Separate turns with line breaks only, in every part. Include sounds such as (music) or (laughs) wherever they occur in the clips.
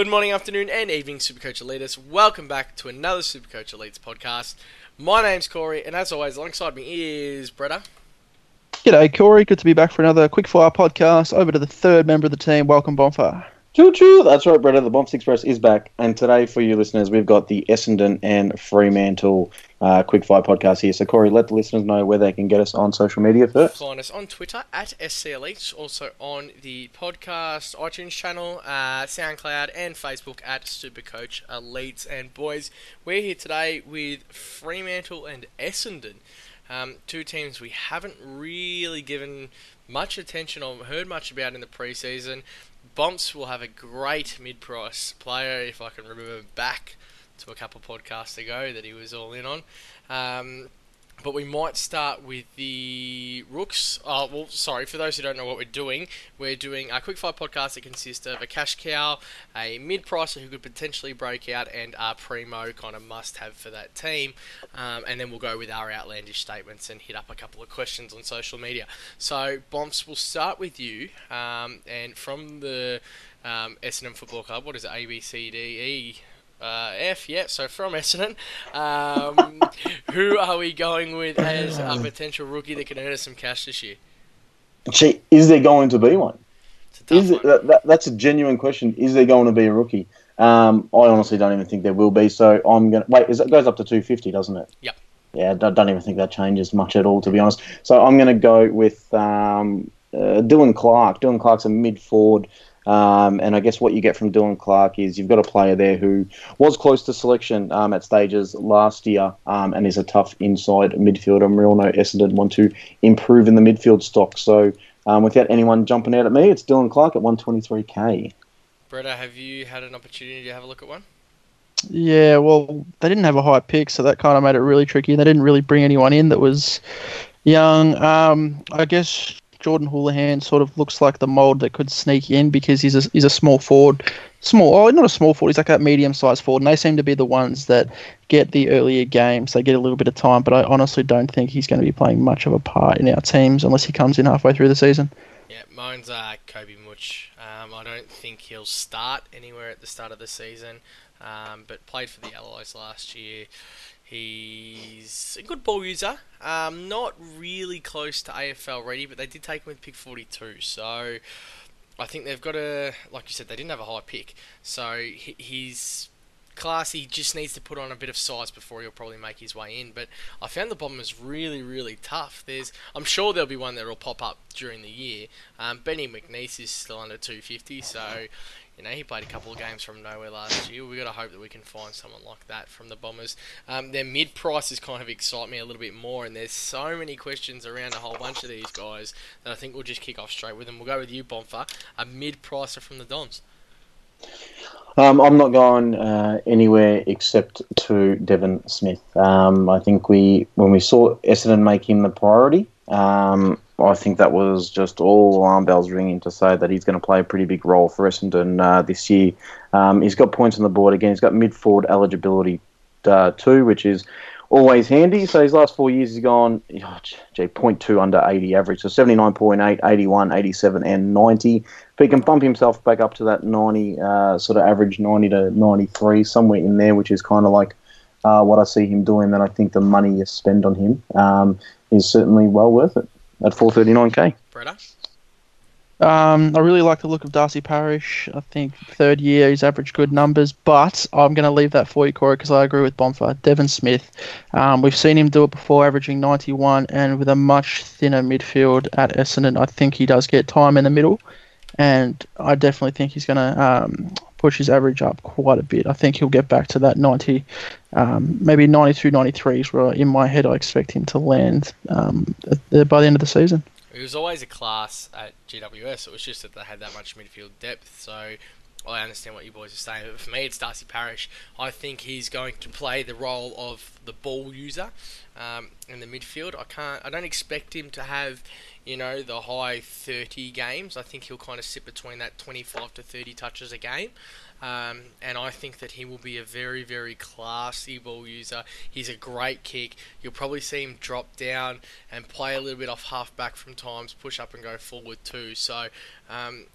Good morning, afternoon, and evening, Supercoach Elites. Welcome back to another Supercoach Elites podcast. My name's Corey, and as always, alongside me is Bretta.
G'day, Corey. Good to be back for another quickfire podcast. Over to the third member of the team. Welcome, Bonfire.
Choo choo! That's right, Bretta. The Bombs Express is back, and today for you listeners, we've got the Essendon and Fremantle uh, Quickfire podcast here. So, Corey, let the listeners know where they can get us on social media first.
Find us on Twitter at SCLeaks, also on the podcast, iTunes channel, uh, SoundCloud, and Facebook at Supercoach Elites. And boys, we're here today with Fremantle and Essendon. Um, two teams we haven't really given much attention or heard much about in the preseason. Bomps will have a great mid-price player, if I can remember back to a couple podcasts ago that he was all in on. Um, but we might start with the Rooks. Oh, well, sorry, for those who don't know what we're doing, we're doing a quickfire podcast that consists of a cash cow, a mid pricer who could potentially break out, and a primo kind of must have for that team. Um, and then we'll go with our outlandish statements and hit up a couple of questions on social media. So, Bomps, we'll start with you. Um, and from the um, Essendon Football Club, what is it? A, B, C, D, E. Uh, F, yeah, so from Essendon. Um, (laughs) who are we going with as a potential rookie that can earn us some cash this year?
Gee, is there going to be one?
It's a tough
Is it, that, that, that's a genuine question. Is there going to be a rookie? Um, I honestly don't even think there will be. So I'm gonna wait. Is it goes up to 250, doesn't it?
Yep.
Yeah, I don't don't even think that changes much at all, to be honest. So I'm going to go with um, uh, Dylan Clarke. Dylan Clarke's a mid forward. Um, and I guess what you get from Dylan Clarke is you've got a player there who was close to selection um, at stages last year um, and is a tough inside midfielder. And we all know Essendon want to improve in the midfield stock. So um, without anyone jumping out at me, it's Dylan Clarke at 123k.
Bretta, have you had an opportunity to have a look at one?
Yeah, well, they didn't have a high pick, so that kind of made it really tricky. They didn't really bring anyone in that was young. Um, I guess Jordan Houlahan sort of looks like the mold that could sneak in because he's a, he's a small forward. Small, oh, not a small forward, he's like a medium sized forward, and they seem to be the ones that get the earlier games. They get a little bit of time, but I honestly don't think he's going to be playing much of a part in our teams unless he comes in halfway through the season.
Yeah, mine's uh, Kobe Mutch. Um, I don't think he'll start anywhere at the start of the season, um, but played for the Allies last year. He's a good ball user. Um, not really close to AFL ready, but they did take him with pick 42. So I think they've got a, like you said, they didn't have a high pick. So he, he's classy, just needs to put on a bit of size before he'll probably make his way in. But I found the Bombers really, really tough. There's, I'm sure there'll be one that will pop up during the year. Um, Benny McNiece is still under 250, so you know he played a couple of games from nowhere last year. We've got to hope that we can find someone like that from the Bombers. Um, their mid prices kind of excite me a little bit more, and there's so many questions around a whole bunch of these guys that I think we'll just kick off straight with them. We'll go with you, Bonfa, a mid pricer from the Dons.
Um, I'm not going uh, anywhere except to Devon Smith. Um, I think we, when we saw Essendon make him the priority, um, I think that was just all alarm bells ringing to say that he's going to play a pretty big role for Essendon uh, this year. Um, he's got points on the board again. He's got mid forward eligibility uh, too, which is always handy. So his last four years he's gone, oh, gee, 0.2 under 80 average. So 79.8, 81, 87, and 90. If he can bump himself back up to that 90, uh, sort of average 90 to 93, somewhere in there, which is kind of like uh, what I see him doing, then I think the money you spend on him um, is certainly well worth it at 439k.
Bretta?
Um, I really like the look of Darcy Parish. I think third year he's averaged good numbers, but I'm going to leave that for you, Corey, because I agree with Bonfire. Devon Smith, um, we've seen him do it before, averaging 91, and with a much thinner midfield at Essendon, I think he does get time in the middle, and I definitely think he's going to um, push his average up quite a bit. I think he'll get back to that 90, um, maybe 92, 93 is where in my head I expect him to land um, at- by the end of the season.
It was always a class at GWS. It was just that they had that much midfield depth. So I understand what you boys are saying. But for me, it's Darcy Parish. I think he's going to play the role of the ball user um, in the midfield. I can't. I don't expect him to have, you know, the high 30 games. I think he'll kind of sit between that 25 to 30 touches a game. Um, and I think that he will be a very, very classy ball user. He's a great kick. You'll probably see him drop down and play a little bit off half back from times, push up and go forward too. So um,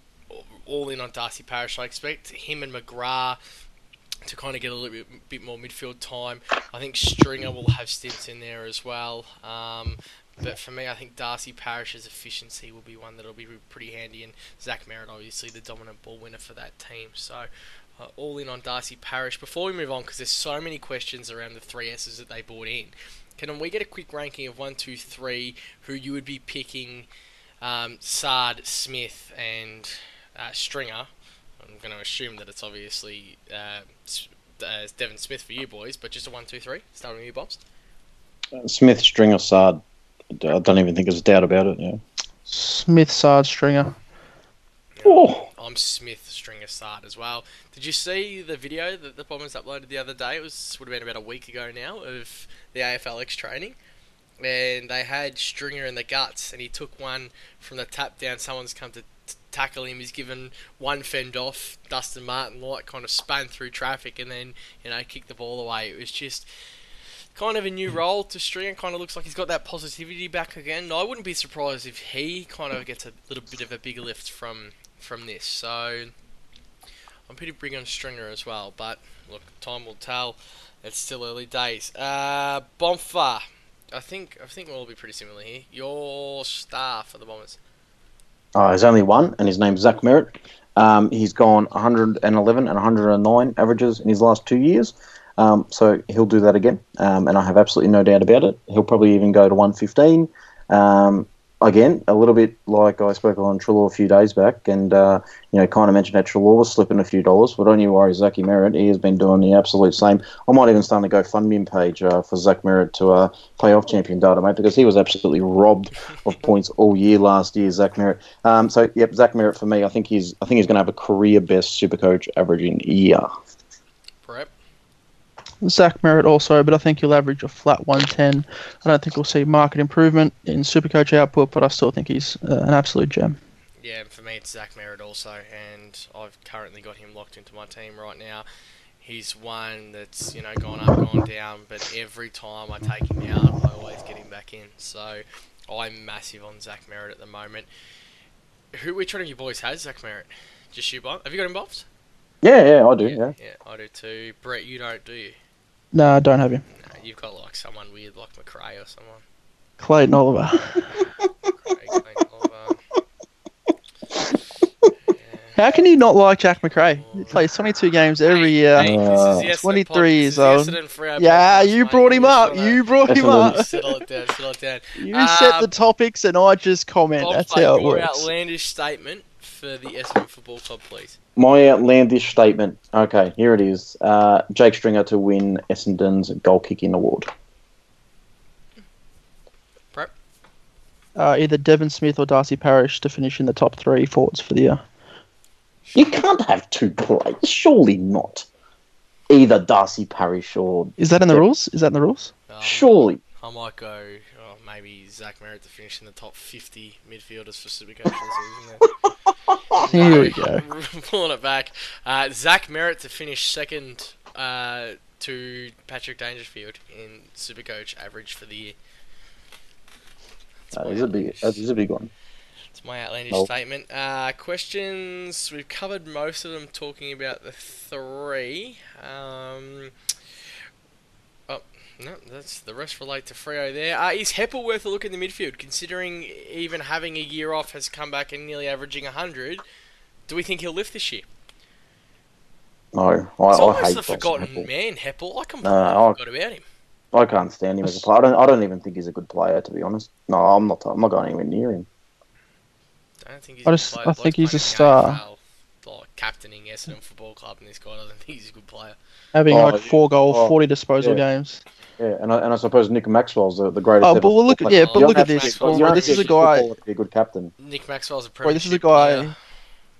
all in on Darcy Parish. I expect him and McGrath to kind of get a little bit, bit more midfield time. I think Stringer will have stints in there as well. Um, but for me, I think Darcy Parish's efficiency will be one that'll be pretty handy, and Zach Merrett, obviously, the dominant ball winner for that team. So, uh, all in on Darcy Parish. Before we move on, because there's so many questions around the three S's that they brought in, can we get a quick ranking of one, two, three, who you would be picking? Um, Saad, Smith, and uh, Stringer. I'm going to assume that it's obviously uh, uh, Devon Smith for you boys, but just a one, two, three. Starting with you, Bobs.
Smith, Stringer, Saad. I don't even think there's a doubt about it. Yeah.
Smith, Saad, Stringer.
Oh.
I'm Smith, Stringer, Saad as well. Did you see the video that the Bombers uploaded the other day? It was would have been about a week ago now of the AFLX training, and they had Stringer in the guts, and he took one from the tap down. Someone's come to tackle him. He's given one fend off. Dustin Martin Light kind of spun through traffic, and then you know kicked the ball away. It was just kind of a new role to Stringer. Kind of looks like he's got that positivity back again. I wouldn't be surprised if he kind of gets a little bit of a bigger lift from from this. So I'm pretty big on Stringer as well. But look, time will tell. It's still early days. Uh, Bonfa. I think I think we'll all be pretty similar here. Your star for the Bombers.
Oh, there's only one, and his name's Zach Merrett. Um, he's gone 111 and 109 averages in his last two years. Um, so he'll do that again, um, and I have absolutely no doubt about it. He'll probably even go to 115. Um, again, a little bit like I spoke on Treloar a few days back, and uh, you know, kind of mentioned that Treloar was slipping a few dollars. But don't you worry, Zachy Merrett, he has been doing the absolute same. I might even start a GoFundMe page uh, for Zach Merrett to uh, play off champion data, mate, because he was absolutely robbed of (laughs) points all year last year. Zach Merrett. Um, so yep, Zach Merrett for me. I think he's I think he's going to have a career best super Supercoach averaging year.
Prep.
Zach Merrett also, but I think he'll average a flat 110. I don't think we'll see market improvement in Supercoach output, but I still think he's uh, an absolute gem.
Yeah, and for me it's Zach Merrett also, and I've currently got him locked into my team right now. He's one that's you know gone up, gone down, but every time I take him out, I always get him back in. So I'm massive on Zach Merrett at the moment. Who, which one of you boys has Zach Merrett? Just you, Bob? Have you got him, Bobs?
Yeah, yeah, I do. Yeah.
yeah, I do too. Brett, you don't, do you?
No, I don't have him.
No, you've got like someone weird like Macrae or someone.
Clayton Oliver. (laughs)
Macrae, Clayton Oliver.
How can you not like Jack Macrae? He plays 22 games every year.
Hey.
This is the
23
pod-
years
this is the
old. Yeah, you brought him up. You brought (laughs) him up.
Settle it down, settle it down.
You set the
Um,
topics and I just comment. That's how it works.
outlandish statement for the Essendon Football Club, please.
My outlandish statement. Okay, here it is. Uh, Jake Stringer to win Essendon's goal kicking award.
Prep.
Uh, either Devon Smith or Darcy Parish to finish in the top three forwards for the year.
You can't have two players, surely not. Either Darcy Parish or
Is that in the
Yeah.
rules? Is that in the rules?
Um,
surely.
I might go, oh, maybe Zach Merrett to finish in the top 50 midfielders for Supercoach this season. (laughs)
Here we go. (laughs)
Pulling it back. Uh, Zach Merrett to finish second uh, to Patrick Dangerfield in Supercoach average for the year. That's
That
my
is a big. That is a big one.
That's my outlandish
Nope.
statement. Uh, questions. We've covered most of them talking about the three. Um, no, that's the rest relate to Freo there. Uh, is Heppell worth a look in the midfield, considering even having a year off has come back and nearly averaging 100? Do we think he'll lift this year?
No, I,
He's
I
almost
hate
the forgotten
Heppell.
man, Heppell. I completely
No, I-
forgot about him.
I can't stand him as a player. I don't. I don't even think he's a good player, to be honest. No, I'm not. I'm not going anywhere near him.
I don't think he's
I
a good
just-
player.
I
Bloke's
think he's a
in
star.
AFL, Like captaining Essendon Football Club, and this guy doesn't think he's a good player.
Having
Oh,
like four goal,
oh,
40 disposal
yeah.
games.
Yeah, and I, and I suppose Nick Maxwell's the, the greatest.
Oh,
ever
but well, look at yeah, but
You
You
look at this.
be-
Well,
you
this is a
to be good
guy.
footballer be a good captain.
Nick Maxwell's a
Wait, this is a guy-
player.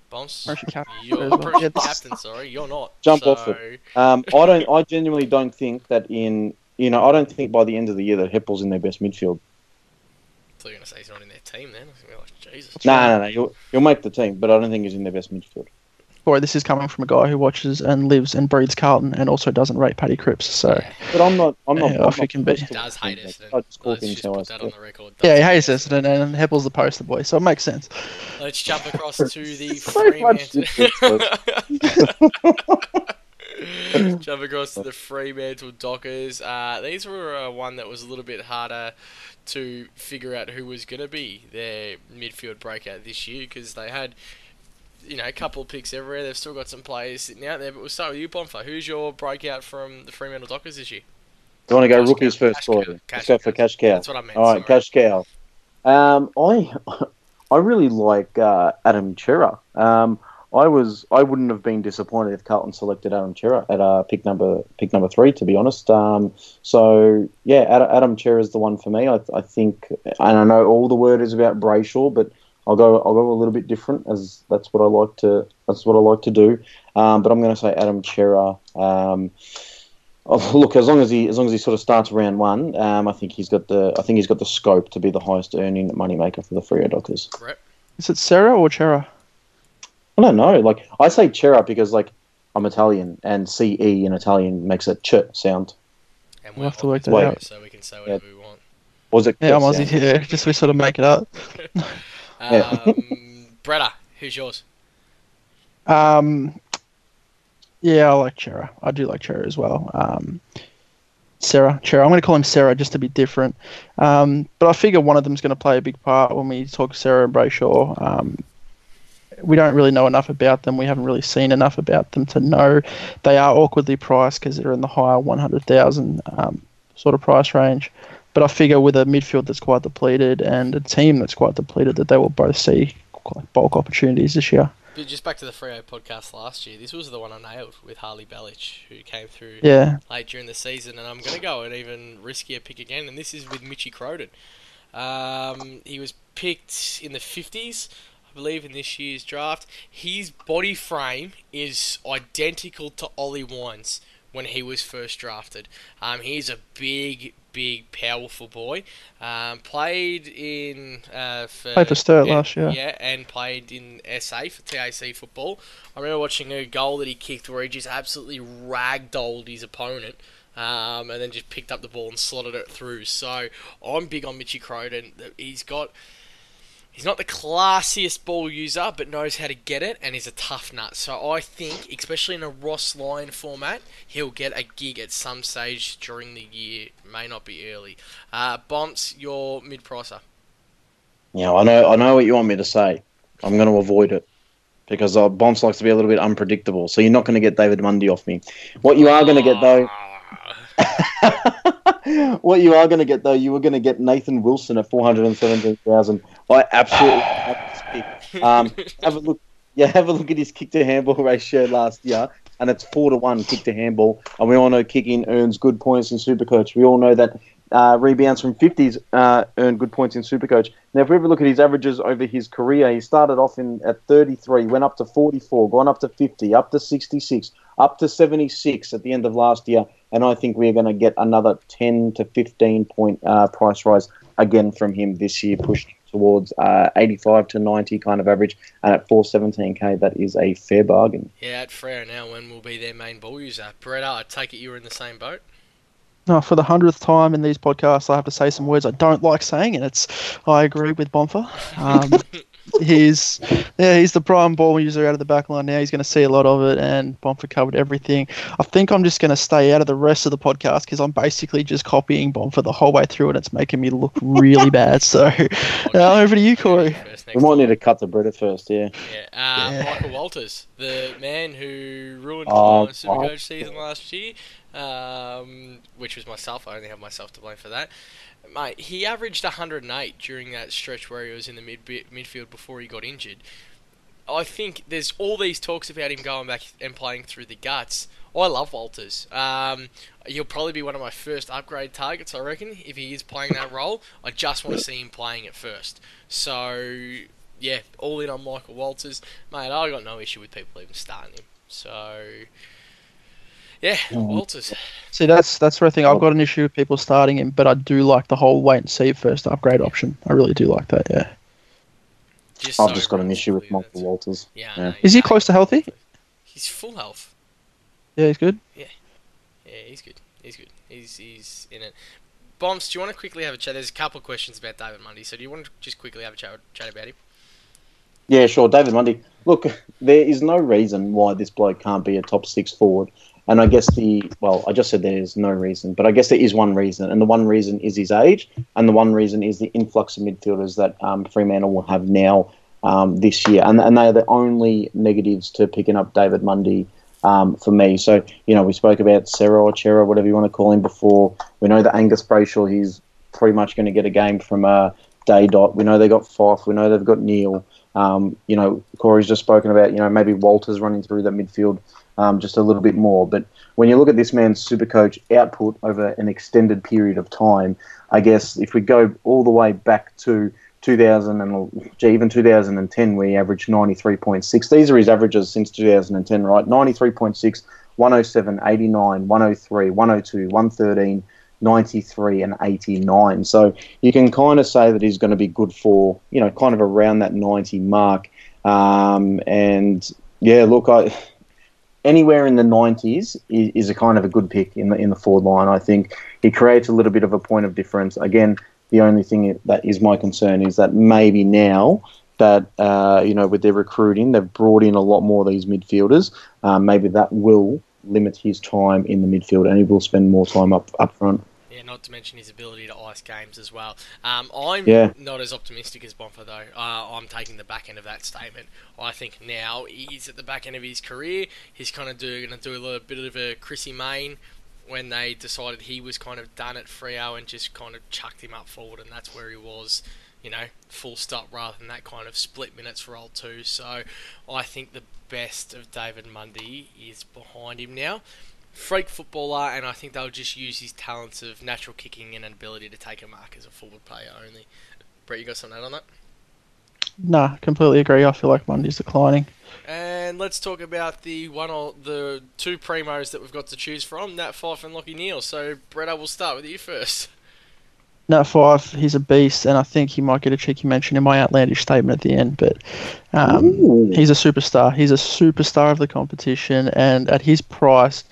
Bombs.
Captain
You're
as
a
well. Yeah,
captain. Sorry, you're not.
Jump
so,
off Um, I don't. I genuinely don't think that in. You know, I don't think by the end of the year that Heppell's in their best midfield.
I thought you were gonna say he's not in their team. Then I was gonna be like, Jesus.
No, no, no. He'll, he'll make the team, but I don't think he's in their best midfield.
Boy, this is coming from a guy who watches and lives and breathes Carlton and also doesn't rate Paddy Cripps. So
But I'm not. I'm not.
Yeah,
I'm
off
not
can be.
first to
Does hate
think
Essendon.
that. I just call
Let's
things
just put that on the record.
yeah, he
Does
hates Essendon and Heppell's the poster boy, so it makes sense.
Let's jump across to (laughs) the
So much
Fremantle. (laughs) jump across to the Fremantle Dockers. Uh, these were uh, one that was a little bit harder to figure out who was going to be their midfield breakout this year because they had. You know, a couple of picks everywhere. They've still got some players sitting out there. But we'll start with you, Bonfa. Who's your breakout from the Fremantle Dockers this year?
Do you want to go
Cash
rookies
cow.
first, Corey? Let's
Cash
go for cash cow.
That's what I meant.
All right,
sorry.
cash cow. Um, I (laughs) I really like uh, Adam Chera. Um, I was I wouldn't have been disappointed if Carlton selected Adam Chera at uh, pick number pick number three. To be honest, um, so yeah, Adam, Adam Chera is the one for me. I, I think, and I know all the word is about Brayshaw, but I'll go I'll go a little bit different as that's what I like to that's what I like to do. Um, but I'm going to say Adam Chera. Um, Oh, look, as long as he as long as he sort of starts round one, um, I think he's got the I think he's got the scope to be the highest earning moneymaker for the Freo Dockers.
Brett?
Is it Sarah or Chera?
I don't know. Like I say Chera because like I'm Italian and C E in Italian makes a ch sound.
And
We'll
we're
have to work
Aussies,
that out.
So we can say whatever we want.
Was it?
Yeah, I'm
sound?
Aussie. Yeah, (laughs) just we sort of make it up. (laughs)
Yeah.
Um, (laughs) Bretta, who's yours?
Um, yeah, I like Chera. I do like Chera as well. Um, Sarah, Chera. I'm going to call him Sarah just to be different. Um, but I figure one of them's going to play a big part when we talk Sarah and Brayshaw. Um, we don't really know enough about them. We haven't really seen enough about them to know they are awkwardly priced because they're in the higher 100,000 um, sort of price range. But I figure with a midfield that's quite depleted and a team that's quite depleted, that they will both see quite bulk opportunities this year.
But just back to the Freo podcast last year. This was the one I nailed with Harley Balic, who came through
Yeah,
late during the season, and I'm going to go an even riskier pick again, and this is with Mitchy Crowden. Um, he was picked in the 50s, I believe, in this year's draft. His body frame is identical to Ollie Wines when he was first drafted. Um, he's a big, big, powerful boy. Um, played in uh, for,
Played for Sturt
yeah,
last year.
Yeah, and played in SA for TAC football. I remember watching a goal that he kicked where he just absolutely ragdolled his opponent. Um, and then just picked up the ball and slotted it through. So I'm big on Mitchy Crowden. He's got He's not the classiest ball user, but knows how to get it, and he's a tough nut. So I think, especially in a Ross Lyon format, he'll get a gig at some stage during the year. May not be early. Uh, Bonts, your mid pricer.
Yeah, I know. I know what you want me to say. I'm going to avoid it because uh, likes to be a little bit unpredictable. So you're not going to get David Mundy off me. What you are going to get though. (laughs) what you are going to get though, you were going to get Nathan Wilson at four hundred and seventeen thousand. I absolutely love this pick. Um, (laughs) have a look. Yeah, have a look at his kick to handball (laughs) ratio last year, and it's four to one kick to handball. And we all know kicking earns good points in Supercoach. We all know that uh, rebounds from fifties uh, earn good points in Supercoach. Now, if we ever look at his averages over his career, he started off in at thirty three, went up to forty four, gone up to fifty, up to sixty six, up to seventy six at the end of last year. And I think we're going to get another ten to fifteen point uh, price rise again from him this year, pushed towards uh, 85 to 90 kind of average. And at 417k, that is a fair bargain.
Yeah, at Freo now, when will be their main ball user? Beretta, I take it you were in the same boat.
No, for the hundredth time in these podcasts, I have to say some words I don't like saying, and it's I agree with Bonfa. Um, (laughs) he's yeah, he's the prime ball user out of the back line now. He's going to see a lot of it, and Bonfa covered everything. I think I'm just going to stay out of the rest of the podcast because I'm basically just copying Bonfa the whole way through, and it's making me look really (laughs) bad. So uh, over to you, Corey.
First
We might
time.
need to cut the bread at first, yeah.
Yeah, uh,
Yeah.
Michael Walters, the man who ruined
Oh,
my Supercoach season last year, um, which was myself. I only have myself to blame for that. Mate, he averaged 108 during that stretch where he was in the mid midfield before he got injured. I think there's all these talks about him going back and playing through the guts. I love Walters. Um, he'll probably be one of my first upgrade targets, I reckon, if he is playing that role. I just want to see him playing it first. So, yeah, all in on Michael Walters. Mate, I got no issue with people even starting him. So, yeah, Walters.
See, that's that's where I think I've got an issue with people starting him, but I do like the whole wait and see first upgrade option. I really do like that. Yeah.
Just
I've
so
just got an issue with Michael Walters.
Yeah,
Yeah.
no,
Is he close to healthy?
He's full health.
Yeah, he's good.
Yeah, Yeah, he's good. He's good. He's he's in it. Bombs, do you want to quickly have a chat? There's a couple of questions about David Mundy, so do you want to just quickly have a chat, chat about him?
Yeah, sure. David Mundy. Look, there is no reason why this bloke can't be a top six forward. And I guess the, well, I just said there's no reason, but I guess there is one reason. And the one reason is his age. And the one reason is the influx of midfielders that um, Fremantle will have now um, this year. And, and they are the only negatives to picking up David Mundy um, for me. So, you know, we spoke about Sarah or Chera, whatever you want to call him before. We know that Angus Brayshaw, he's pretty much going to get a game from uh, Day Dot. We know they got Fyfe. We know they've got Neale. Um, you know, Corey's just spoken about, you know, maybe Walters running through that midfield um, just a little bit more. But when you look at this man's super coach output over an extended period of time, I guess if we go all the way back to 2000 and gee, even 2010, where he averaged 93.6. These are his averages since 2010, right? 93.6, 107, 89, 103, 102, 113. 93 and 89. So you can kind of say that he's going to be good for, you know, kind of around that 90 mark. Um, and yeah, look, I anywhere in the 90s is, is, a kind of a good pick in the in the forward line. I think he creates a little bit of a point of difference. Again, the only thing that is my concern is that maybe now that uh, you know with their recruiting, they've brought in a lot more of these midfielders. Um, maybe that will limit his time in the midfield, and he will spend more time up up front.
Yeah, not to mention his ability to ice games as well. Um, I'm
yeah.
not as optimistic as Bonfa though. Uh, I'm taking the back end of that statement. I think now he's at the back end of his career. He's kind of doing going to do a little bit of a Chrissy Mayne when they decided he was kind of done at Freo and just kind of chucked him up forward, and that's where he was you know, full stop rather than that kind of split minutes role too. So I think the best of David Mundy is behind him now. Freak footballer, and I think they'll just use his talents of natural kicking and an ability to take a mark as a forward player only. Brett, you got something on that?
Nah, completely agree. I feel like Mundy's declining.
And let's talk about the one or the two primos that we've got to choose from, Nat Fyfe and Lachie Neale. So, Brett, I will start with you first.
Nat Fyfe, he's a beast, and I think he might get a cheeky mention in my outlandish statement at the end. But um, he's a superstar. He's a superstar of the competition, and at his price,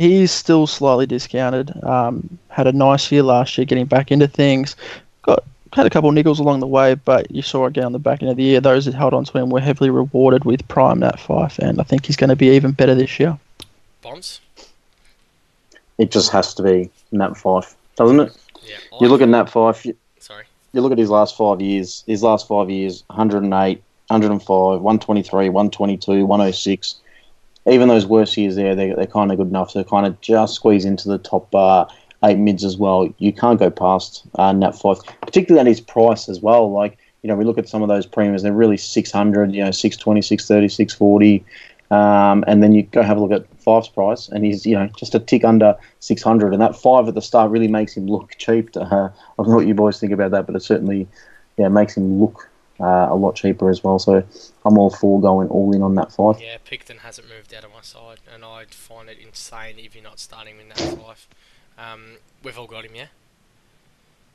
he's still slightly discounted. Um, had a nice year last year, getting back into things. Got had a couple of niggles along the way, but you saw again on the back end of the year, those that held on to him were heavily rewarded with prime Nat Fyfe, and I think he's going to be even better this year.
Bombs.
It just has to be Nat Fyfe, doesn't it?
Yeah.
You look at Nat Fyfe. You,
Sorry.
You look at his last five years. His last five years: 108, 105, 123, 122, 106. Even those worst years there, they, they're kind of good enough to kind of just squeeze into the top uh, eight mids as well. You can't go past uh, Nat Fyfe, particularly at his price as well. Like you know, we look at some of those premiums; they're really 600, you know, 620, 630, 640. Um, and then you go have a look at Fyfe's price, and he's you know just a tick under 600, and that five at the start really makes him look cheap. To, uh, (laughs) I don't know what you boys think about that, but it certainly yeah makes him look uh, a lot cheaper as well. So I'm all for going all in on Nat Fyfe.
Yeah, Picton hasn't moved out of my side, and I'd find it insane if you're not starting with Nat Fyfe. Um, we've all got him, yeah.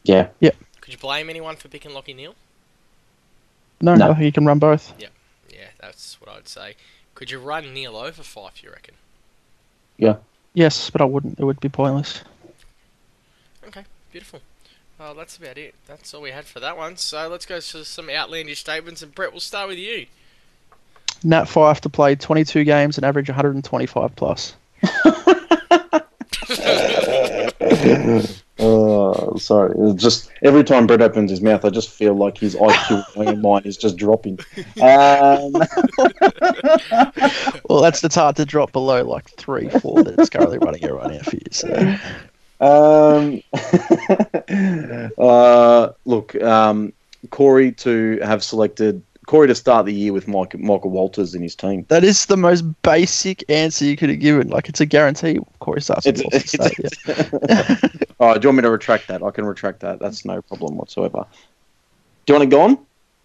Yeah.
Yeah.
Could you blame anyone for picking Lachie Neale?
No,
No.
no, he can run both.
Yeah, yeah, that's what I'd say. Could you run Neale over Fyfe, you reckon? Yeah.
Yes, but I wouldn't. It would be pointless.
Okay, beautiful. Well, that's about it. That's all we had for that one. So let's go to some outlandish statements, and Brett, we'll start with you.
Nat Fyfe to play 22 games and average 125 plus. (laughs)
Uh, sorry, it's just every time Brett opens his mouth, I just feel like his IQ and mine is just dropping. Um, (laughs)
Well, that's it's hard to drop below like three, four that's currently running it right now for you. So.
Um, (laughs) (laughs) uh, look, um, Corey to have selected Corey to start the year with Mike, Michael Walters in his team.
That is the most basic answer you could have given. Like it's a guarantee. Corey starts with
It's,
Wilson
it's,
yeah. (laughs)
oh, do you want me to retract that? I can retract that. That's no problem whatsoever. Do you want it gone?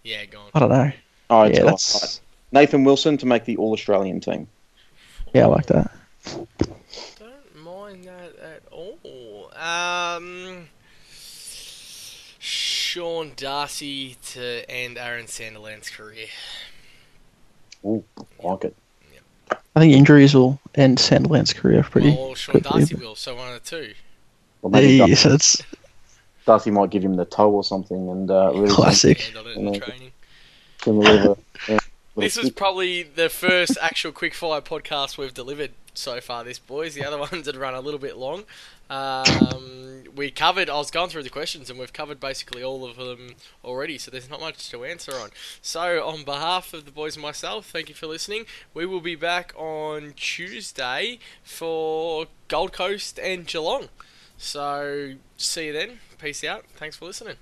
Yeah, go on.
I don't know.
All right,
yeah,
so-
that's
all right. Nathan Wilson to make the All Australian team.
yeah, I like that.
Don't mind that at all. Um, Sean Darcy to end Aaron Sandilands' career.
Ooh, I like it.
I think injuries will end Sandilands' career pretty
Well, Sean
quickly.
Darcy will, so one of the two.
Or maybe Dar-
Yes, it's
Darcy might give him the toe or something and uh, really
Classic.
Hand on it in
Yeah.
training.
him yeah, little
This was
kick.
probably the first actual quickfire podcast we've delivered so far. This boys, the other (laughs) ones had run a little bit long. Um, we covered. I was going through the questions, and we've covered basically all of them already. So there's not much to answer on. So on behalf of the boys and myself, thank you for listening. We will be back on Tuesday for Gold Coast and Geelong. So see you then. Peace out. Thanks for listening.